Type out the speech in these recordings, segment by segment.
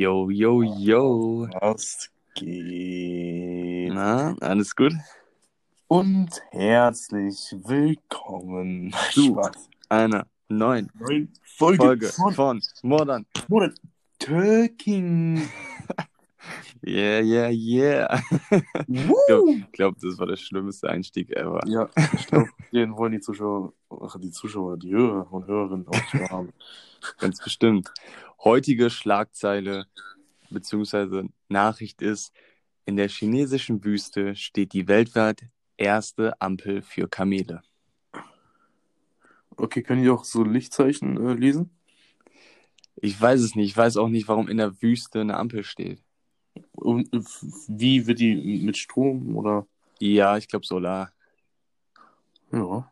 Yo, yo, yo. Was geht? Na, alles gut? Und herzlich willkommen. Spaß. Einer neuen neuen Folge, Folge von von Modern. Modern Talking. Yeah, yeah, yeah. Woo! Ich glaube, das war der schlimmste Einstieg ever. Ja, ich glaube, den wollen die Zuschauer, ach, die Zuschauer, die Hörer und Hörerinnen auch mehr haben. Ganz bestimmt. Heutige Schlagzeile bzw. Nachricht ist, in der chinesischen Wüste steht die weltweit erste Ampel für Kamele. Okay, können die auch so Lichtzeichen äh, lesen? Ich weiß es nicht. Ich weiß auch nicht, warum in der Wüste eine Ampel steht. Und äh, wie wird die mit Strom oder? Ja, ich glaube Solar. Ja.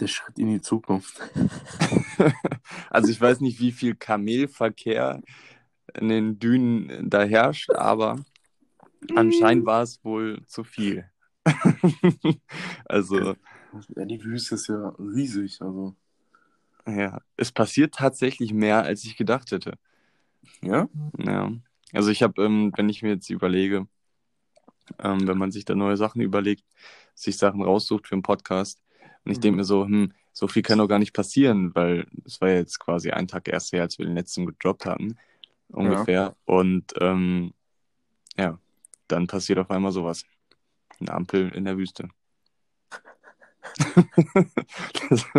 Der Schritt in die Zukunft. Also ich weiß nicht, wie viel Kamelverkehr in den Dünen da herrscht, aber anscheinend war es wohl zu viel. Also, Ja, die Wüste ist ja riesig, also. ja, es passiert tatsächlich mehr, als ich gedacht hätte. Ja? Ja. Also ich habe, ähm, wenn ich mir jetzt überlege, ähm, wenn man sich da neue Sachen überlegt, sich Sachen raussucht für einen Podcast, und ich Mhm. denke mir so, hm, so viel kann doch gar nicht passieren, weil es war ja jetzt quasi ein Tag erst her, als wir den letzten gedroppt hatten, ungefähr. Und ähm, ja, dann passiert auf einmal sowas. Eine Ampel in der Wüste.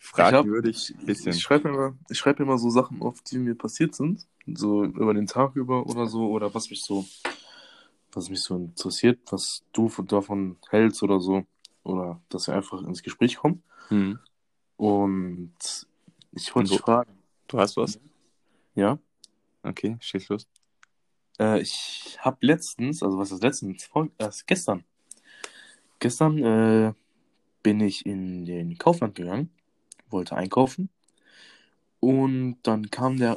fragwürdig Ich, bisschen. ich schreibe mir, immer- ich schreib mir immer so Sachen auf, die mir passiert sind. So über den Tag über oder so. Oder was mich so, was mich so interessiert, was du von- davon hältst oder so. Oder dass wir einfach ins Gespräch kommen. Hm. Und ich wollte dich fragen. Du hast was? Ja? Okay, schieß los. Äh, ich habe letztens, also was ist letztens? Vor, äh, gestern. Gestern äh, bin ich in den Kaufland gegangen, wollte einkaufen. Und dann kam der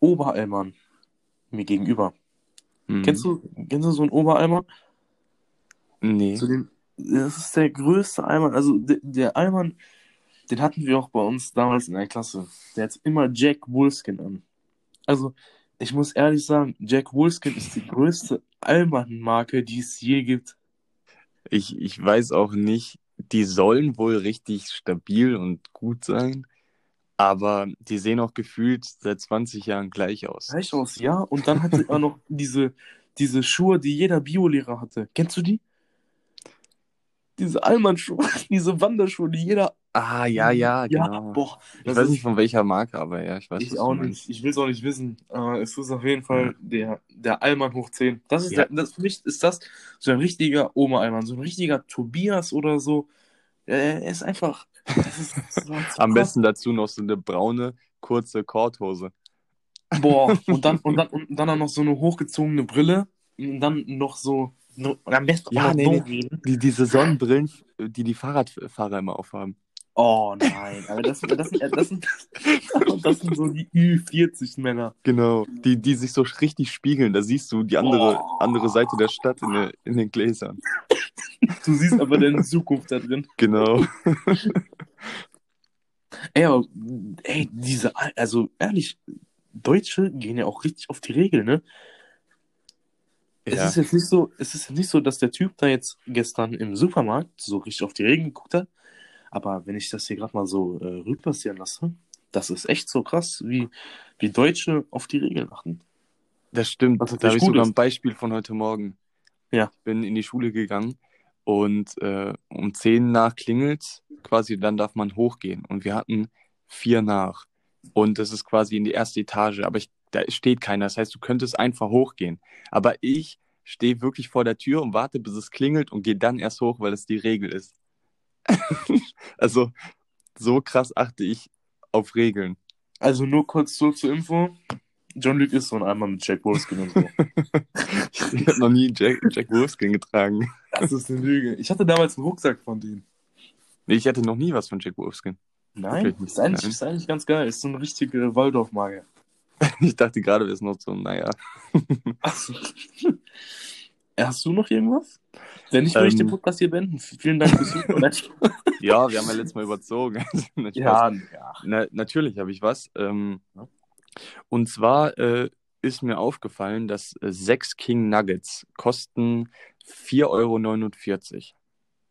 Oberallmann mir gegenüber. Hm. Kennst du, kennst du so einen Oberallmann? Nee. Zu dem, das ist der größte Allmann. Also der, der Allmann, den hatten wir auch bei uns damals in der Klasse. Der hat immer Jack Wolfskin an. Also, ich muss ehrlich sagen, Jack Wolfskin ist die größte Allmann-Marke, die es je gibt. Ich, ich weiß auch nicht, die sollen wohl richtig stabil und gut sein, aber die sehen auch gefühlt seit 20 Jahren gleich aus. Gleich aus, ja. Und dann hatte er noch diese, diese Schuhe, die jeder Biolehrer hatte. Kennst du die? Diese Allmann-Schuhe, diese Wanderschuhe, die jeder. Ah, ja, ja, genau. boah. ich weiß nicht von welcher Marke, aber ja, ich weiß, Ich auch nicht. Ich will es auch nicht wissen. Aber es ist auf jeden Fall der, der Allmann hoch 10. Das ist Ja. der, das, für mich ist das so ein richtiger Oma-Allmann, so ein richtiger Tobias oder so. Er er ist einfach. Ist, Am krass. besten dazu noch so eine braune, kurze Korthose. Boah, und dann, und dann, und dann auch noch so eine hochgezogene Brille. Und dann noch so. Und am besten Ja, nee, nee. Die, diese Sonnenbrillen, die die Fahrradfahrer immer aufhaben. Oh nein, aber das, das, sind, das, sind, das sind so die Ü40-Männer. Genau. Die, die sich so richtig spiegeln. Da siehst du die andere, Oh. andere Seite der Stadt in, der, in den Gläsern. Du siehst aber deine Zukunft da drin. Genau. Ey, aber, ey, diese, Al- also ehrlich, Deutsche gehen ja auch richtig auf die Regel, ne? Es Ja. ist jetzt nicht so, es ist nicht so, dass der Typ da jetzt gestern im Supermarkt so richtig auf die Regeln geguckt hat. Aber wenn ich das hier gerade mal so äh, rückpassieren lasse, das ist echt so krass, wie, wie Deutsche auf die Regeln achten. Das stimmt. Was Da habe ich sogar ist. ein Beispiel von heute Morgen. Ja. Ich bin in die Schule gegangen und äh, um 10 nach klingelt quasi, dann darf man hochgehen. Und wir hatten vier nach. Und das ist quasi in die erste Etage. Aber ich, da steht keiner. Das heißt, du könntest einfach hochgehen. Aber ich stehe wirklich vor der Tür und warte, bis es klingelt und gehe dann erst hoch, weil es die Regel ist. also, so krass achte ich auf Regeln. Also nur kurz so zur Info. John Luke ist so ein Eimer mit Jack Wolfskin und so. Ich habe noch nie Jack, Jack Wolfskin getragen. Das ist eine Lüge. Ich hatte damals einen Rucksack von denen. Nee, ich hatte noch nie was von Jack Wolfskin. Nein, ist eigentlich, ist eigentlich ganz geil. Ist so eine richtige Waldorf-Marke. Ich dachte gerade, wir sind noch so, naja. Achso. Hast du noch irgendwas? Wenn nicht, würde ich Ähm. den Podcast hier beenden. Vielen Dank fürs Zuhören. Ja, wir haben ja letztes Mal überzogen. Ja, ja. Na, natürlich habe ich was. Ähm, Ja. Und zwar äh, ist mir aufgefallen, dass äh, sechs King Nuggets kosten 4,49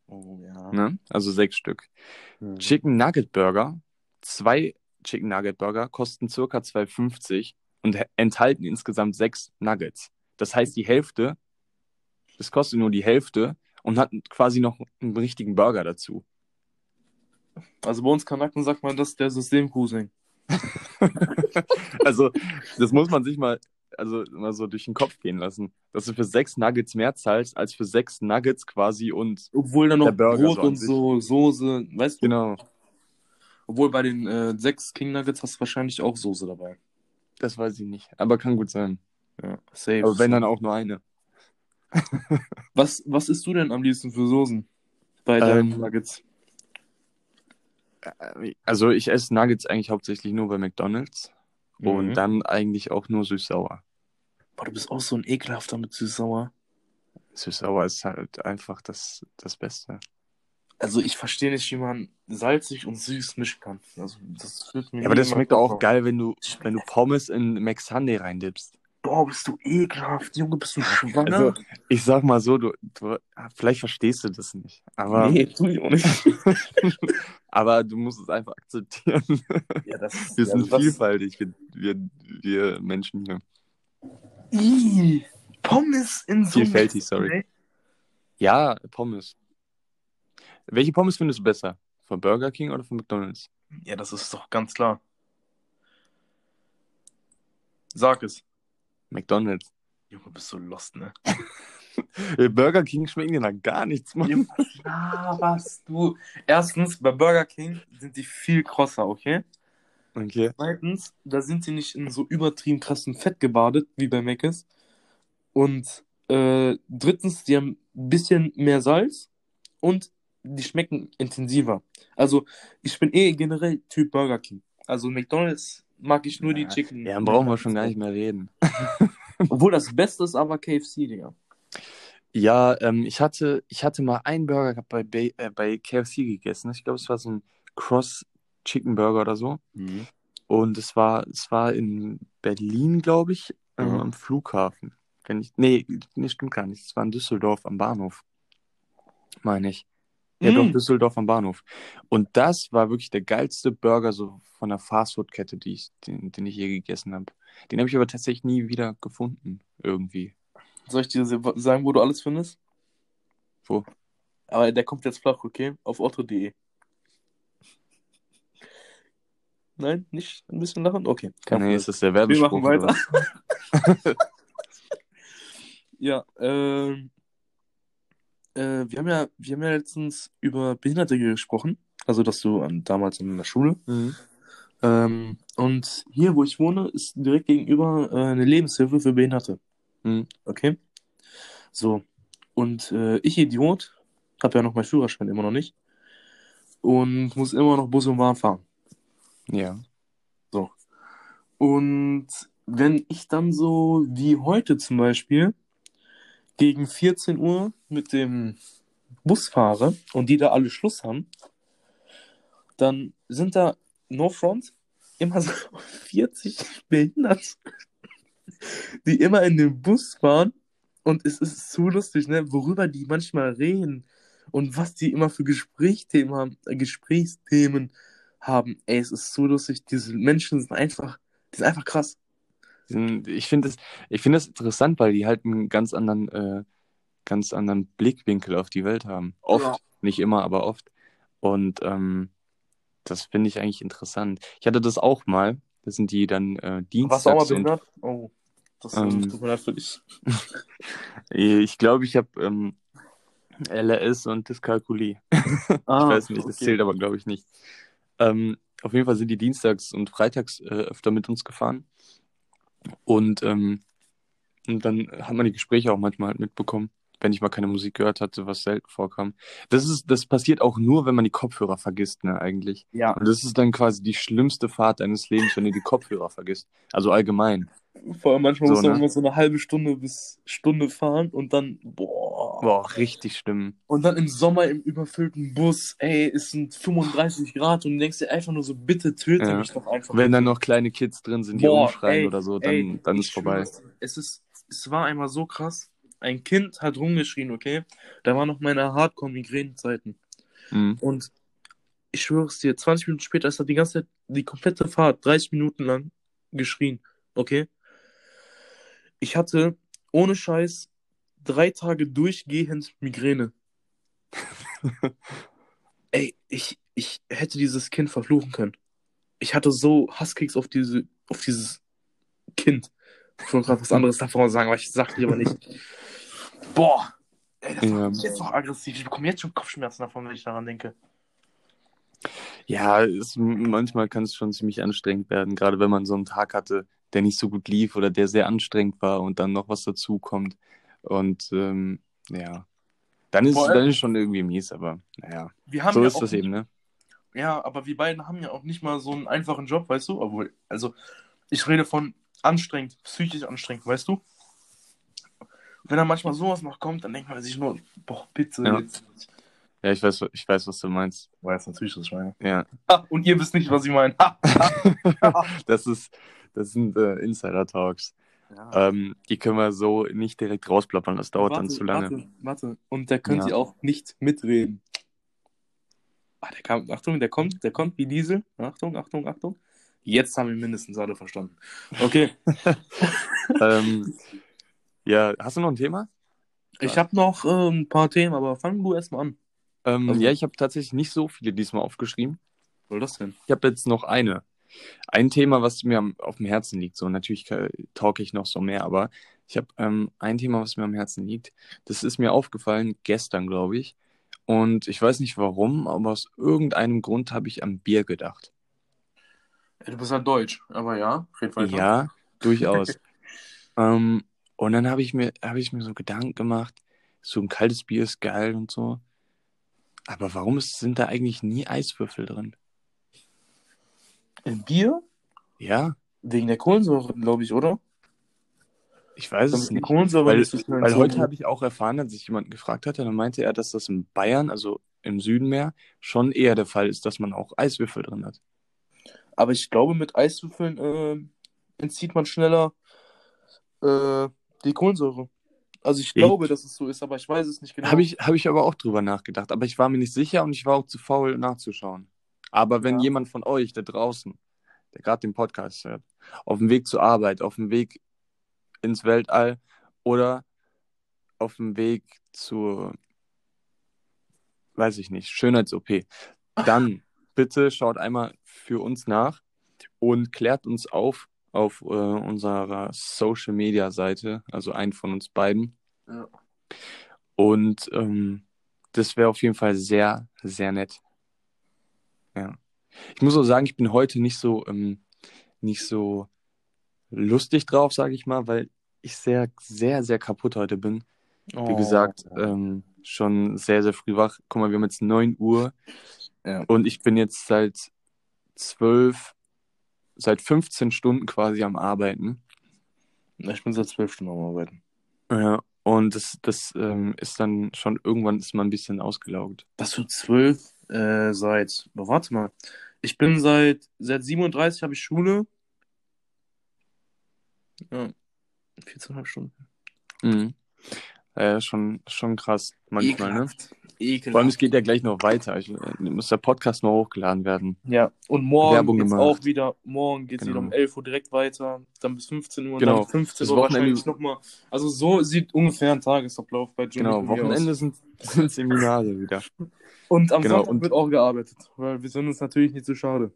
Oh ja. Euro. Ne? Also sechs Stück. Mhm. Chicken Nugget Burger, zwei Chicken Nugget Burger kosten circa 2,50 und enthalten insgesamt sechs Nuggets. Das heißt, die Hälfte, das kostet nur die Hälfte und hat quasi noch einen richtigen Burger dazu. Also bei uns Kanaken sagt man, das ist der Systemcruising. Also, das muss man sich mal, also mal so durch den Kopf gehen lassen, dass du für sechs Nuggets mehr zahlst, als für sechs Nuggets quasi und Obwohl da noch Brot und so Soße, weißt du? genau, Obwohl bei den äh, sechs King Nuggets hast du wahrscheinlich auch Soße dabei. das weiß ich nicht, aber kann gut sein. Ja, safe. Aber wenn dann auch nur eine. Was, was isst du denn am liebsten für Soßen bei deinen Ähm, Nuggets? Also ich esse Nuggets eigentlich hauptsächlich nur bei McDonald's und Mhm. dann eigentlich auch nur süß-sauer. Boah, du bist auch so ein ekelhafter mit süß-sauer. Süß-sauer ist halt einfach das, das Beste. Also ich verstehe nicht, wie man salzig und süß mischen kann. Also das fühlt mir Ja, aber das schmeckt doch auch geil, wenn du, wenn du Pommes in McSunday reindippst. Boah, bist du ekelhaft, Junge, bist du schwanger? Also, ich sag mal so, du, du vielleicht verstehst du das nicht, aber, nee, tu ich auch nicht. aber du musst es einfach akzeptieren. ja, das Wir ja, sind das- vielfältig, wir, wir, wir Menschen hier. Ih, Pommes in so Vielfältig, sorry. Ja, Pommes. Welche Pommes findest du besser? Von Burger King oder von McDonald's? Ja, das ist doch ganz klar. Sag es. McDonald's. Junge, bist du lost, ne? Äh, Burger King schmecken dir nach gar nichts, Mann. Ja, was du. Erstens, bei Burger King sind die viel krosser, okay? Okay. Zweitens, da sind sie nicht in so übertrieben krassen Fett gebadet, wie bei Mc's. Und äh, drittens, die haben ein bisschen mehr Salz und die schmecken intensiver. Also, ich bin eh generell Typ Burger King. Also, McDonalds mag ich nur die Ja, Chicken. Ja, dann brauchen wir schon gar nicht mehr reden. Obwohl das Beste ist aber KFC, Digga. Ja, ähm, ich hatte, ich hatte mal einen Burger bei, Ba- äh, bei KFC gegessen. Ich glaube, es war so ein Cross Chicken Burger oder so. Und es war, es war in Berlin, glaube ich, ähm, Mhm. am Flughafen. Wenn ich, nee, nee, stimmt gar nicht. Es war in Düsseldorf am Bahnhof. Meine ich. Ja, Mm. doch, Düsseldorf am Bahnhof. Und das war wirklich der geilste Burger so von der Fastfood-Kette, den, den ich je gegessen habe. Den habe ich aber tatsächlich nie wieder gefunden, irgendwie. Soll ich dir sagen, wo du alles findest? Wo? Aber der kommt jetzt flach, okay? Auf otto.de. Nein, nicht ein bisschen lachen? Okay, kein nee, Problem. ist das der Wir Werbespruch? machen oder weiter. Ja, ähm, äh, wir haben ja, wir haben ja letztens über Behinderte gesprochen. Also, dass du an, damals in der Schule. Mhm. Ähm, und hier, wo ich wohne, ist direkt gegenüber äh, eine Lebenshilfe für Behinderte. Mhm. Okay? So. Und äh, ich, Idiot, habe ja noch meinen Führerschein immer noch nicht. Und muss immer noch Bus und Bahn fahren. Ja. Und wenn ich dann so wie heute zum Beispiel gegen 14 Uhr mit dem Bus fahre und die da alle Schluss haben, dann sind da no front immer so 40 Behinderte, die immer in den Bus fahren und es ist so lustig, ne, worüber die manchmal reden und was die immer für Gesprächsthemen haben, äh, Gesprächsthemen haben. Ey, es ist so lustig, diese Menschen sind einfach, die sind einfach krass. Ich finde ich finde es interessant, weil die halt einen ganz anderen, äh, ganz anderen Blickwinkel auf die Welt haben. Oft, Ja. nicht immer, aber oft. Und ähm, das finde ich eigentlich interessant. Ich hatte das auch mal. Das sind die dann äh, Warst du auch mal dienstags behindert? Oh, das Ähm, tut mir leid für dich. ich glaube, ich habe ähm, LRS und Dyskalkulie. Ah, Ich weiß nicht, das okay. zählt aber, glaube ich, nicht. Ähm, auf jeden Fall sind die dienstags und freitags äh, öfter mit uns gefahren. Und, ähm, und dann hat man die Gespräche auch manchmal halt mitbekommen, wenn ich mal keine Musik gehört hatte, was selten vorkam. Das ist, das passiert auch nur, wenn man die Kopfhörer vergisst, ne, eigentlich. Ja, Und das ist dann quasi die schlimmste Fahrt deines Lebens, wenn du die Kopfhörer vergisst. Also allgemein. Vor allem manchmal So, musst du ne? immer so eine halbe Stunde bis Stunde fahren und dann, boah. Boah, richtig schlimm. Und dann im Sommer im überfüllten Bus, ey, es sind 35 Grad und du denkst dir einfach nur so, bitte töte Ja. mich doch einfach. Wenn dann noch kleine Kids drin sind, die Boah, rumschreien ey, oder so, dann, ey, dann ist vorbei. Es, ist, es war einmal so krass. Ein Kind hat rumgeschrien, okay? Da waren noch meine Hardcore-Migräne-Zeiten. Mhm. Und ich schwöre es dir, 20 Minuten später ist er die ganze Zeit, die komplette Fahrt, 30 Minuten lang geschrien, okay? Ich hatte ohne Scheiß drei Tage durchgehend Migräne. Ey, ich, ich hätte dieses Kind verfluchen können. Ich hatte so Hasskicks auf diese, auf dieses Kind. Ich wollte gerade was anderes davon sagen, aber ich sag lieber nicht. Boah! Ey, das Ja. macht mich jetzt noch aggressiv. Ich bekomme jetzt schon Kopfschmerzen davon, wenn ich daran denke. Ja, es, manchmal kann es schon ziemlich anstrengend werden, gerade wenn man so einen Tag hatte, der nicht so gut lief oder der sehr anstrengend war und dann noch was dazu kommt. Und ähm, ja, dann ist, allem- dann ist schon irgendwie mies, aber naja, Wir haben so ja ist das nicht- eben, ne? Ja, aber wir beiden haben ja auch nicht mal so einen einfachen Job, weißt du? Obwohl, also, ich rede von anstrengend, psychisch anstrengend, weißt du? Wenn dann manchmal sowas noch kommt, dann denkt man sich nur, boah, bitte Ja. jetzt. Ja, ich weiß, ich weiß, was du meinst. Weiß natürlich, was ich meine. Ja, Ha, und ihr wisst nicht, was ich meine. Das ist, das sind äh, Insider-Talks. Ja. Ähm, die können wir so nicht direkt rausplappern, das dauert dann zu lange. Warte, warte. Und der könnte Ja. auch nicht mitreden. Ah, der kam, Achtung, der kommt, der kommt wie Diesel. Achtung, Achtung, Achtung. Jetzt haben wir mindestens alle verstanden. Okay, ähm, ja, hast du noch ein Thema? ich habe noch äh, ein paar Themen, aber fang du erstmal an. Ähm, Also- ja, ich habe tatsächlich nicht so viele diesmal aufgeschrieben. Was soll das denn? Ich habe jetzt noch eine. Ein Thema, was mir am, auf dem Herzen liegt. So, natürlich äh, talke ich noch so mehr, aber ich habe ähm, ein Thema, was mir am Herzen liegt. Das ist mir aufgefallen gestern, glaube ich. Und ich weiß nicht warum, aber aus irgendeinem Grund habe ich an Bier gedacht. Ja, Du bist halt deutsch, aber ja, red weiter. Ja, durchaus. ähm, und dann habe ich mir, habe ich mir so Gedanken gemacht, so ein kaltes Bier ist geil und so. Aber warum ist, sind da eigentlich nie Eiswürfel drin? Ein Bier? Ja, Wegen der Kohlensäure, glaube ich, oder? ich weiß es Damit nicht. Kohlensäure Weil, nicht weil heute habe ich auch erfahren, als ich jemanden gefragt hatte, dann meinte er, dass das in Bayern, also im Süden mehr, schon eher der Fall ist, dass man auch Eiswürfel drin hat. Aber ich glaube, mit Eiswürfeln äh, entzieht man schneller äh, die Kohlensäure. Also ich Ich- glaube, dass es so ist, aber ich weiß es nicht genau. Habe ich, habe ich aber auch drüber nachgedacht, aber ich war mir nicht sicher und ich war auch zu faul nachzuschauen. Aber wenn Ja. jemand von euch da draußen, der gerade den Podcast hört, auf dem Weg zur Arbeit, auf dem Weg ins Weltall oder auf dem Weg zur, weiß ich nicht, Schönheits-OP, dann bitte schaut einmal für uns nach und klärt uns auf auf äh, unserer Social Media Seite, also einen von uns beiden. Ja. Und ähm, das wäre auf jeden Fall sehr, sehr nett. Ja. Ich muss auch sagen, ich bin heute nicht so, ähm, nicht so lustig drauf, sage ich mal, weil ich sehr, sehr, sehr kaputt heute bin. Wie Oh. gesagt, ähm, schon sehr, sehr früh wach. Guck mal, wir haben jetzt 9 Uhr Ja. und ich bin jetzt seit 12, seit 15 Stunden quasi am Arbeiten. Ich bin seit zwölf Stunden am Arbeiten. Ja, und das, das ähm, ist dann schon, irgendwann ist man ein bisschen ausgelaugt. Was für zwölf? Äh, seit, oh, warte mal. Ich bin seit, seit 37 habe ich Schule. Ja. 14,5 Stunden. Mhm. Ja, schon, schon krass manchmal, ne? Ekelhaft. Ekelhaft. Vor allem, es geht ja gleich noch weiter. Ich, äh, muss der Podcast noch hochgeladen werden. Ja, und morgen Werbung geht's gemacht. auch wieder, morgen geht's Genau. wieder um 11 Uhr direkt weiter, dann bis 15 Uhr, Genau. dann bis 15 Das Uhr Wochenende- wahrscheinlich nochmal. Also so sieht ungefähr ein Tagesablauf bei Jimmy Genau, Wochenende aus. sind, sind Seminare wieder. Und am Genau, Sonntag und- wird auch gearbeitet, weil wir sind uns natürlich nicht zu schade.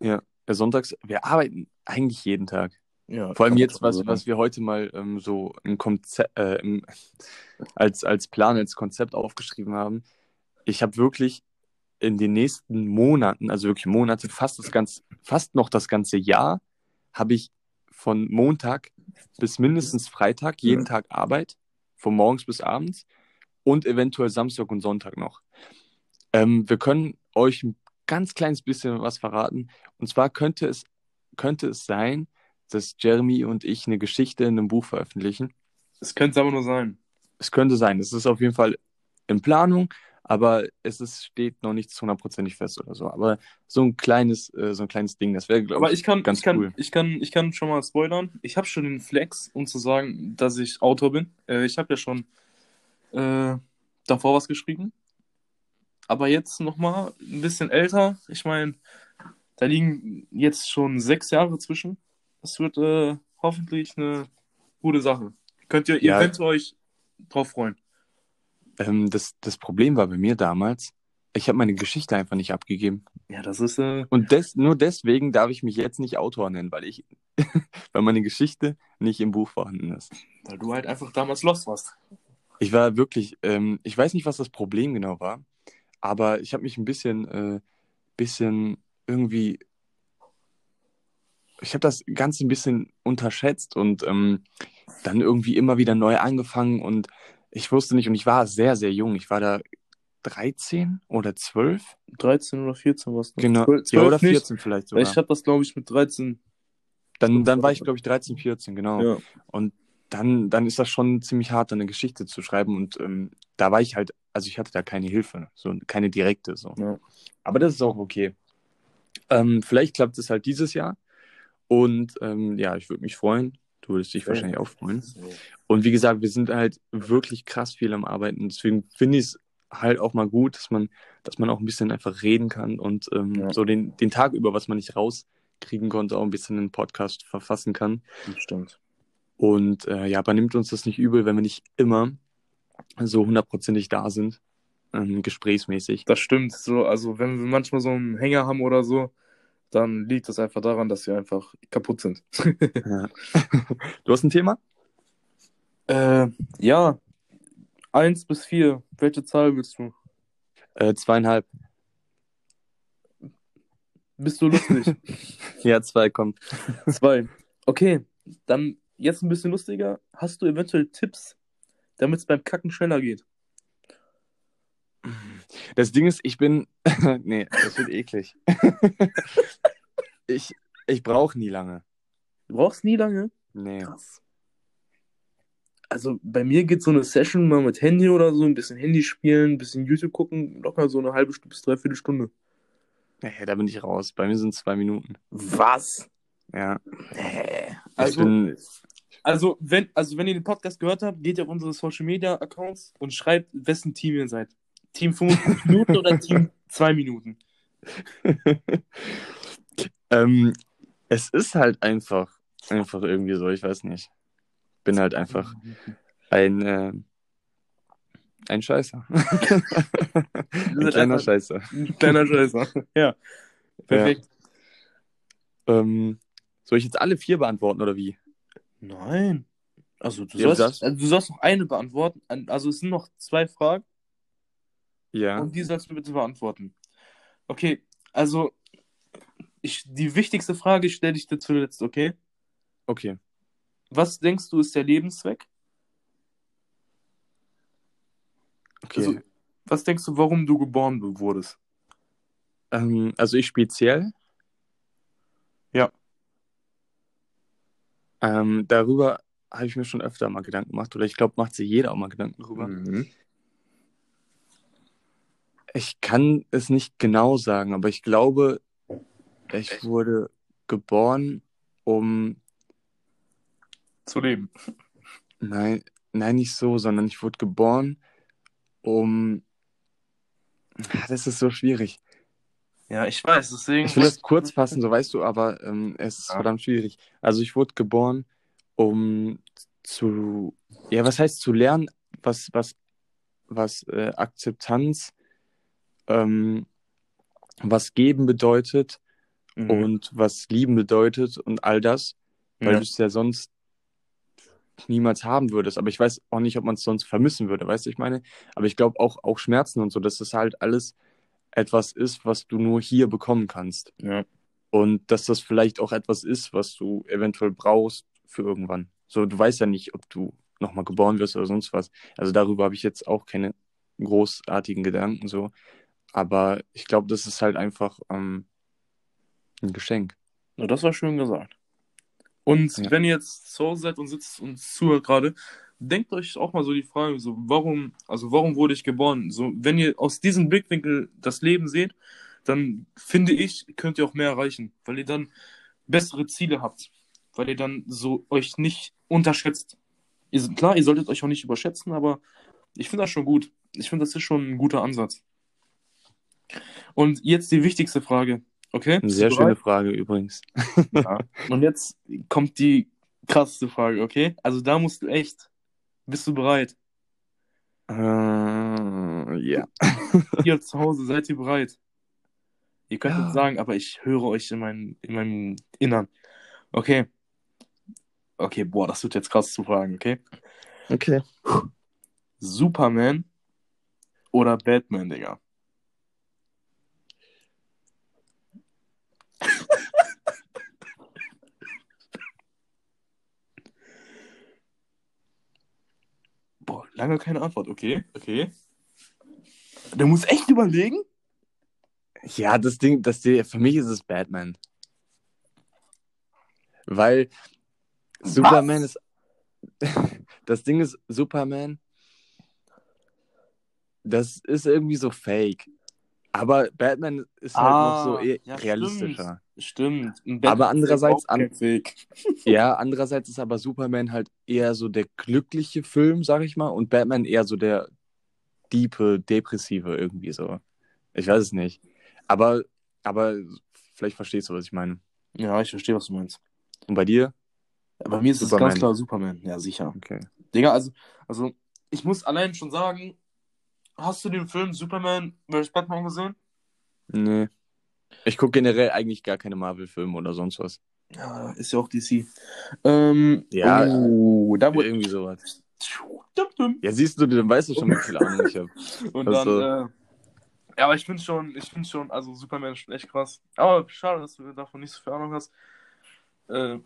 Ja, sonntags, wir arbeiten eigentlich jeden Tag. Ja, Vor allem jetzt, was, was wir heute mal ähm, so im Konzept, äh, im, als, als Plan, als Konzept aufgeschrieben haben. Ich habe wirklich in den nächsten Monaten, also wirklich Monate, fast das ganze, fast noch das ganze Jahr, habe ich von Montag bis mindestens Freitag jeden Ja. Tag Arbeit, von morgens bis abends und eventuell Samstag und Sonntag noch. Ähm, wir können euch ein ganz kleines bisschen was verraten. Und zwar könnte es, könnte es sein, dass Jeremy und ich eine Geschichte in einem Buch veröffentlichen. Es könnte aber nur sein. es könnte sein. Es ist auf jeden Fall in Planung, aber es ist, steht noch nichts hundertprozentig fest oder so. Aber so ein kleines, äh, so ein kleines Ding, das wäre, glaube ich kann, ganz ich kann, cool. ich kann, ich kann schon mal spoilern. Ich habe schon den Flex, um zu sagen, dass ich Autor bin. Äh, ich habe ja schon äh, davor was geschrieben. Aber jetzt nochmal ein bisschen älter. Ich meine, da liegen jetzt schon sechs Jahre zwischen. Das wird äh, hoffentlich eine gute Sache. Könnt ihr, Ja. ihr könnt euch drauf freuen. Ähm, das, das Problem war bei mir damals, ich habe meine Geschichte einfach nicht abgegeben. Ja, das ist äh, Und des, nur deswegen darf ich mich jetzt nicht Autor nennen, weil ich, weil meine Geschichte nicht im Buch vorhanden ist. weil du halt einfach damals lost warst. Ich war wirklich, ähm, ich weiß nicht, was das Problem genau war, aber ich habe mich ein bisschen, äh, bisschen irgendwie, ich habe das Ganze ein bisschen unterschätzt und ähm, dann irgendwie immer wieder neu angefangen und ich wusste nicht, und ich war sehr, sehr jung. Ich war da 13 oder 12? 13 oder 14 warst du. Genau. 12, ja, oder nicht. 14 vielleicht sogar. Ich habe das, glaube ich, mit 13. Dann, dann war ich, glaube ich, 13, 14, genau. Ja. Und dann, dann ist das schon ziemlich hart, eine Geschichte zu schreiben. Und ähm, da war ich halt, also ich hatte da keine Hilfe, so keine direkte. So. Ja. Aber das ist auch okay. Ähm, vielleicht klappt es halt dieses Jahr. Und ähm, ja, ich würde mich freuen. Du würdest dich Ja. wahrscheinlich auch freuen. Und wie gesagt, wir sind halt wirklich krass viel am Arbeiten. Deswegen finde ich es halt auch mal gut, dass man, dass man auch ein bisschen einfach reden kann und ähm, so den, den Tag über, was man nicht rauskriegen konnte, auch ein bisschen in einen Podcast verfassen kann. Das stimmt. Und äh, ja, aber nimmt uns das nicht übel, wenn wir nicht immer so hundertprozentig da sind, ähm, gesprächsmäßig. Das stimmt. So, also wenn wir manchmal so einen Hänger haben oder so, dann liegt das einfach daran, dass wir einfach kaputt sind. Ja. Du hast ein Thema? äh, ja. Eins bis vier. Welche Zahl willst du? Äh, zweieinhalb. Bist du lustig? Ja, zwei kommt. Zwei. Okay, dann jetzt ein bisschen lustiger. Hast du eventuell Tipps, damit es beim Kacken schneller geht? Das Ding ist, ich bin. nee, das wird eklig. ich ich brauche nie lange. Du brauchst nie lange. Nee. Krass. Also bei mir geht so eine Session mal mit Handy oder so, ein bisschen Handy spielen, ein bisschen YouTube gucken, locker so eine halbe Stunde bis dreiviertel Stunde. Nee, da bin ich raus. Bei mir sind es zwei Minuten. Was? Ja. Nee. Also, bin. also, wenn, also wenn ihr den Podcast gehört habt, geht ihr auf unsere Social Media Accounts und schreibt, wessen Team ihr seid. Team 55 Minuten oder Team 2 Minuten? ähm, es ist halt einfach, einfach irgendwie so, ich weiß nicht. Bin halt einfach ein, äh, ein Scheißer. ein kleiner Scheißer. Ein kleiner Scheißer. Ja. Perfekt. Ähm, soll ich jetzt alle vier beantworten oder wie? Nein. Also du Ja, sollst, also du sollst noch eine beantworten. An- Also es sind noch zwei Fragen Ja. und die sollst du bitte beantworten. Okay, also ich, die wichtigste Frage stelle ich dir zuletzt, okay? Okay. Was denkst du ist der Lebenszweck? Okay. Also, was denkst du, warum du geboren wurdest? ähm, also ich speziell. Ja. Ähm, darüber habe ich mir schon öfter mal Gedanken gemacht. Oder ich glaube, macht sich jeder auch mal Gedanken drüber. Mhm. Ich kann es nicht genau sagen, aber ich glaube, ich wurde geboren, um. Zu leben. Nein, nein, nicht so, sondern ich wurde geboren, um. Ah, Das ist so schwierig. Ja, ich weiß, deswegen. Ich will das kurz fassen, so weißt du, aber ähm, es ist Ja. verdammt schwierig. Also ich wurde geboren, um zu, ja, was heißt zu lernen, was, was, was äh, Akzeptanz, ähm, was geben bedeutet Mhm. und was lieben bedeutet und all das, weil Ja. du es ja sonst niemals haben würdest. Aber ich weiß auch nicht, ob man es sonst vermissen würde, weißt du, ich meine? Aber ich glaube auch, auch Schmerzen und so, dass das halt alles etwas ist, was du nur hier bekommen kannst. Ja. Und dass das vielleicht auch etwas ist, was du eventuell brauchst für irgendwann. So, du weißt ja nicht, ob du nochmal geboren wirst oder sonst was. Also darüber habe ich jetzt auch keine großartigen Gedanken so. Aber ich glaube, das ist halt einfach ähm, ein Geschenk. Na, das war schön gesagt. Und Ja. wenn ihr jetzt zu Hause seid und sitzt und zuhört gerade, denkt euch auch mal so die Frage, so, warum, also warum wurde ich geboren? So, wenn ihr aus diesem Blickwinkel das Leben seht, dann finde ich, könnt ihr auch mehr erreichen, weil ihr dann bessere Ziele habt, weil ihr dann so euch nicht unterschätzt. Ihr, klar, ihr solltet euch auch nicht überschätzen, aber ich finde das schon gut. Ich finde, das ist schon ein guter Ansatz. Und jetzt die wichtigste Frage, okay? Eine sehr schöne Frage übrigens. Ja. Und jetzt kommt die krasseste Frage, okay? Also da musst du echt. Bist du bereit? Äh, ja. Ihr zu Hause, seid ihr bereit? Ihr könnt Ja. sagen, aber ich höre euch in, mein, in meinem Innern. Okay. Okay, boah, das wird jetzt krass zu fragen, okay? Okay. Superman oder Batman, Digga? Boah, lange keine Antwort, okay, okay. Der muss echt überlegen? Ja, das Ding, das Ding, für mich ist es Batman. Weil Superman ist. Das Ding ist, Superman, das ist irgendwie so fake. Aber Batman ist halt noch so eher Ah, ja, realistischer. Stimmt. Ein Aber andererseits Fake. Ja, andererseits ist aber Superman halt eher so der glückliche Film, sag ich mal, und Batman eher so der diepe, depressive irgendwie so. Ich weiß es nicht. Aber, aber vielleicht verstehst du, was ich meine. Ja, ich verstehe, was du meinst. Und bei dir? Bei mir ist es ganz klar Superman. Ja, sicher. Okay. Digga, also, also, ich muss allein schon sagen, hast du den Film Superman vs. Batman gesehen? Nee. Ich gucke generell eigentlich gar keine Marvel-Filme oder sonst was. Ja, ist ja auch DC. Ähm, Ja. oh, da wurde. Irgendwie sowas. Ja, siehst du, dann weißt du schon, wie viel Ahnung ich habe. Und Also- dann, äh, ja, aber ich finde schon, ich finde schon, also Superman ist schon echt krass. Aber schade, dass du davon nicht so viel Ahnung hast. Äh,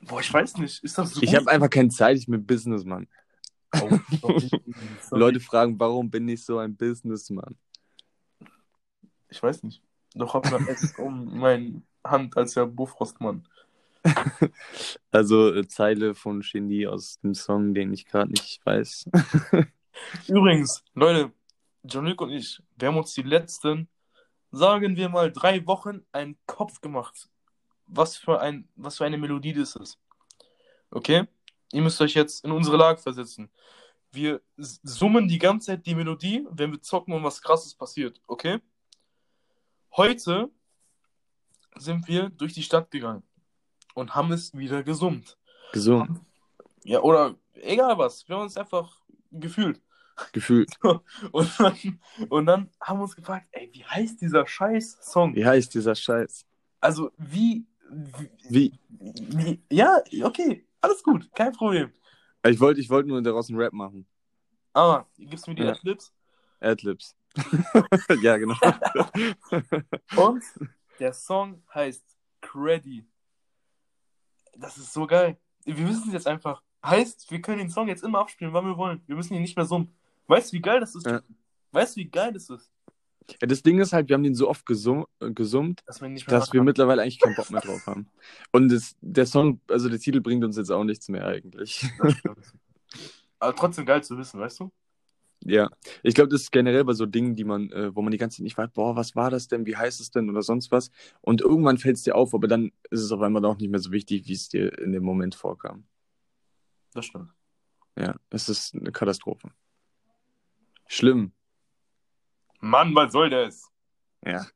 boah, ich weiß nicht, ist das so Ich habe einfach keine Zeit, ich bin Businessman. Oh. Leute fragen, warum bin ich so ein Businessman? Ich weiß nicht. Doch hab mir echt um meine Hand als der Bofrostmann. Also äh, Zeile von Genie aus dem Song, den ich gerade nicht weiß. Übrigens, Leute, John Luke und ich, wir haben uns die letzten, sagen wir mal, drei Wochen einen Kopf gemacht. Was für, ein, was für eine Melodie das ist. Okay? Ihr müsst euch jetzt in unsere Lage versetzen. Wir summen die ganze Zeit die Melodie, wenn wir zocken und was krasses passiert. Okay? Heute sind wir durch die Stadt gegangen und haben es wieder gesummt. Gesungen, Ja, oder egal was. Wir haben uns einfach gefühlt. gefühlt. Und dann, und dann haben wir uns gefragt, ey, wie heißt dieser scheiß Song? Wie heißt dieser Scheiß? Also, wie, wie, Wie? wie, ja, okay, alles gut, kein Problem. Ich wollte ich wollt nur daraus einen Rap machen. Aber, gibst du mir die Ja. Adlibs? Adlibs. ja, genau. Und der Song heißt Creddy. Das ist so geil. Wir wissen es jetzt einfach. Heißt, wir können den Song jetzt immer abspielen, wann wir wollen. Wir müssen ihn nicht mehr summen. Weißt du, wie geil das ist? Ja. Weißt du, wie geil das ist? Ja, das Ding ist halt, wir haben den so oft gesum äh, gesummt, Dass wir dass wir mittlerweile eigentlich keinen Bock mehr drauf haben. Und das, der Song, also der Titel bringt uns jetzt auch nichts mehr eigentlich. Aber trotzdem geil zu wissen, weißt du? Ja, ich glaube, das ist generell bei so Dingen, die man, äh, wo man die ganze Zeit nicht weiß, boah, was war das denn, wie heißt es denn oder sonst was. Und irgendwann fällt es dir auf, aber dann ist es auf einmal auch nicht mehr so wichtig, wie es dir in dem Moment vorkam. Das stimmt. Ja, es ist eine Katastrophe. Schlimm. Mann, was soll das? Ja.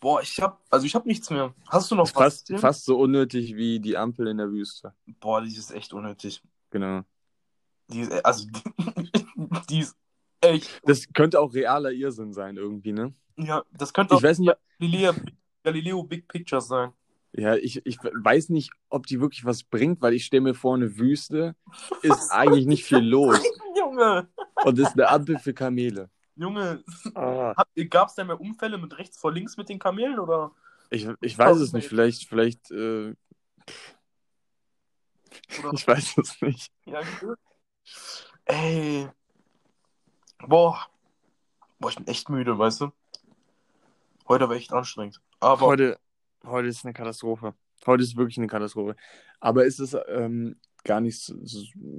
Boah, ich hab, also ich hab nichts mehr. Hast du noch was? Fast, fast so unnötig wie die Ampel in der Wüste. Boah, die ist echt unnötig. Genau. Die ist, also, die ist echt, Das könnte auch realer Irrsinn sein irgendwie, ne? ja, das könnte Ich auch weiß nicht, Galileo, Galileo Big Pictures sein. ja, ich, ich weiß nicht, ob die wirklich was bringt, weil ich stelle mir vor, eine Wüste ist eigentlich nicht viel los Junge, und ist eine Ampel für Kamele. Junge, Ah. gab es da mehr Unfälle mit rechts vor links mit den Kamelen oder? Ich, ich weiß es nicht, vielleicht, vielleicht, äh, ich weiß es nicht. ja, ey, boah, boah, ich bin echt müde, weißt du? Heute war echt anstrengend. Aber Heute, heute ist eine Katastrophe. Heute ist wirklich eine Katastrophe. Aber ist es, ähm, gar nicht so,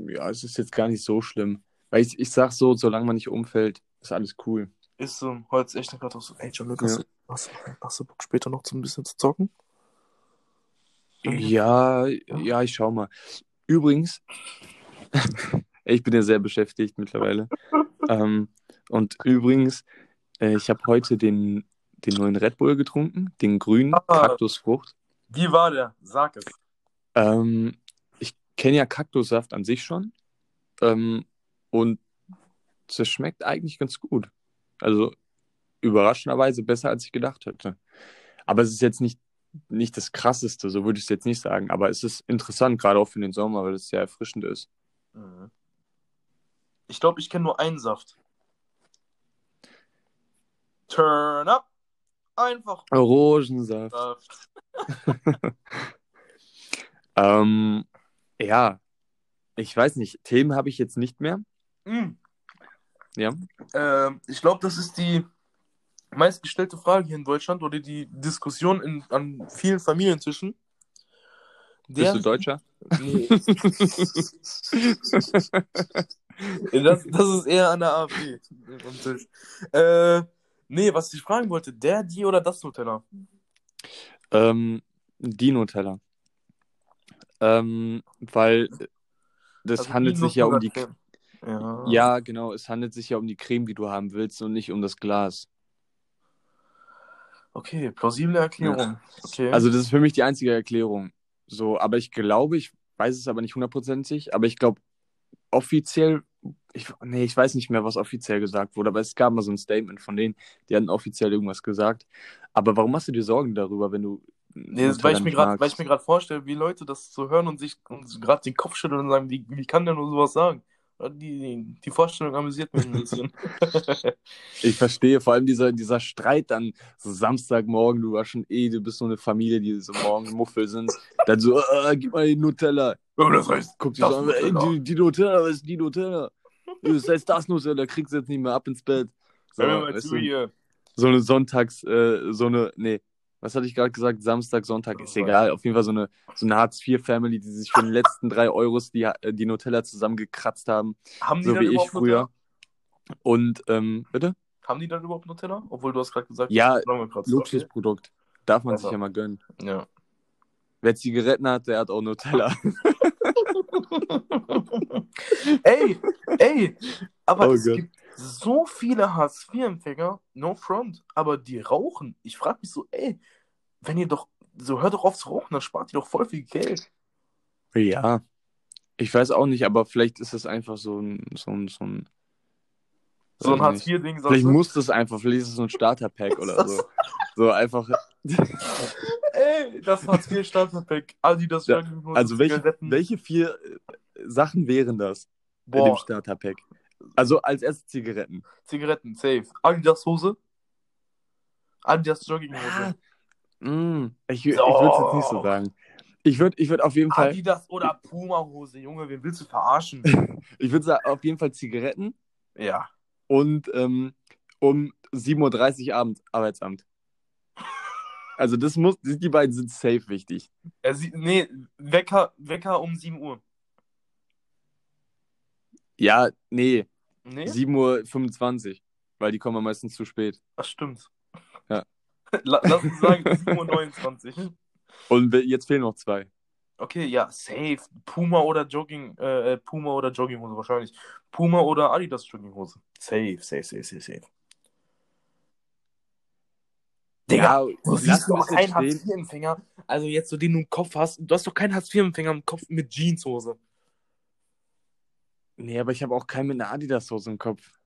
ja, es ist jetzt gar nicht so schlimm. Weil ich, ich sag so, solange man nicht umfällt, ist alles cool. Ist so, heute ist echt gerade so, ey, John Luke, Ja. hast, du- hast, du- hast du Bock später noch so ein bisschen zu zocken? Ja, ja, ich schau mal. Übrigens, ich bin ja sehr beschäftigt mittlerweile. ähm, und übrigens, äh, ich habe heute den, den neuen Red Bull getrunken, den grünen Ah. Kaktusfrucht. Wie war der? Sag es. Ähm, ich kenne ja Kaktussaft an sich schon. Ähm, und das schmeckt eigentlich ganz gut. Also überraschenderweise besser, als ich gedacht hätte. Aber es ist jetzt nicht, nicht das Krasseste, so würde ich es jetzt nicht sagen. Aber es ist interessant, gerade auch für den Sommer, weil es sehr erfrischend ist. Mhm. Ich glaube, ich kenne nur einen Saft. Turn up. Einfach Orangensaft. Saft. Ähm, ja, ich weiß nicht. Themen habe ich jetzt nicht mehr. Mm. Ja. Ähm, ich glaube, das ist die meistgestellte Frage hier in Deutschland oder die Diskussion in, an vielen Familientischen. Bist du Deutscher? Nee. das, das ist eher an der AfD. Äh, nee, was ich fragen wollte, der, die oder das Nutella? Ähm, Dino-Teller. Ähm, weil das Also handelt die sich ja um die. Nutella-Creme. Ja. Ja, genau. Es handelt sich ja um die Creme, die du haben willst und nicht um das Glas. Okay, plausible Erklärung. Okay. Also, das ist für mich die einzige Erklärung. So, aber ich glaube, ich weiß es aber nicht hundertprozentig, aber ich glaube, offiziell, ich, nee, ich weiß nicht mehr, was offiziell gesagt wurde, aber es gab mal so ein Statement von denen, die hatten offiziell irgendwas gesagt. Aber warum machst du dir Sorgen darüber, wenn du. Nee, das, weil ich mir magst? weil ich mir gerade vorstelle, wie Leute das so hören und sich und gerade den Kopf schütteln und sagen, wie, wie kann der nur sowas sagen? Die, die, die Vorstellung amüsiert mich ein bisschen. Ich verstehe, vor allem dieser, dieser Streit dann, so Samstagmorgen, du warst schon eh, du bist so eine Familie, die so morgen Muffel sind. Dann so, äh, gib mal die Nutella. oh, das heißt, Guck Das so an, ey, die, die Nutella, was ist die Nutella? Das heißt das Nutella, kriegst du jetzt nicht mehr ab ins Bett. So, hör mal zu hier. so eine Sonntags, äh, so eine, nee, was hatte ich gerade gesagt? Samstag, Sonntag, ist egal. Auf jeden Fall so eine, so eine Hartz-IV-Family, die sich für den letzten drei Euros die, äh, die Nutella zusammengekratzt haben, Haben die so wie ich früher. Nutella? Und, ähm, bitte? Haben die dann überhaupt Nutella? Obwohl du hast gerade gesagt, Ja. Luxusprodukt. Darf man Also. sich ja mal gönnen. Okay. Ja. Wer Zigaretten hat, der hat auch Nutella. ey, ey, aber Oh es gibt so viele Hartz-IV-Empfänger, no front, aber die rauchen. Ich frage mich so, ey, wenn ihr doch, so hört doch auf zu rauchen, dann spart ihr doch voll viel Geld. ja. Ich weiß auch nicht, aber vielleicht ist es einfach so ein, so ein, so ein. So ein. Hartz-IV-Ding. Vielleicht du? muss das einfach, vielleicht ist es so ein Starter-Pack oder so. So einfach. Ey, das Hartz-IV-Starterpack. Adidas Ja, Also welche, welche vier äh, Sachen wären das in dem Boah, Starter-Pack? Also als erstes Zigaretten. Zigaretten, safe. Adidas Hose. Adidas Jogginghose. Ja. Mm, ich ich würde es jetzt nicht so sagen. Ich würde ich würd auf jeden Fall, Adidas oder Puma Hose, Junge, wen willst du verarschen? ich würde sagen, auf jeden Fall Zigaretten ja. und ähm, um 7.30 Uhr Abend Arbeitsamt. Also das muss, die beiden sind safe wichtig. Er sieht, nee, Wecker, Wecker um 7 Uhr. Ja, nee, Nee? 7.25 Uhr, weil die kommen meistens zu spät. Ach, stimmt. Ja. La lass uns sagen 7.29 Uhr. Und jetzt fehlen noch zwei. Okay, ja, safe. Puma oder Jogging, äh, Puma oder Jogginghose wahrscheinlich. Puma oder Adidas Jogginghose. Safe, safe, safe, safe, safe. Digga, ja, Du siehst doch keinen. Hartz-IV-Empfänger, also jetzt so den du im Kopf hast. Du hast doch keinen Hartz-IV-Empfänger im Kopf mit Jeanshose. Nee, aber ich habe auch keinen mit einer Adidas-Hose im Kopf.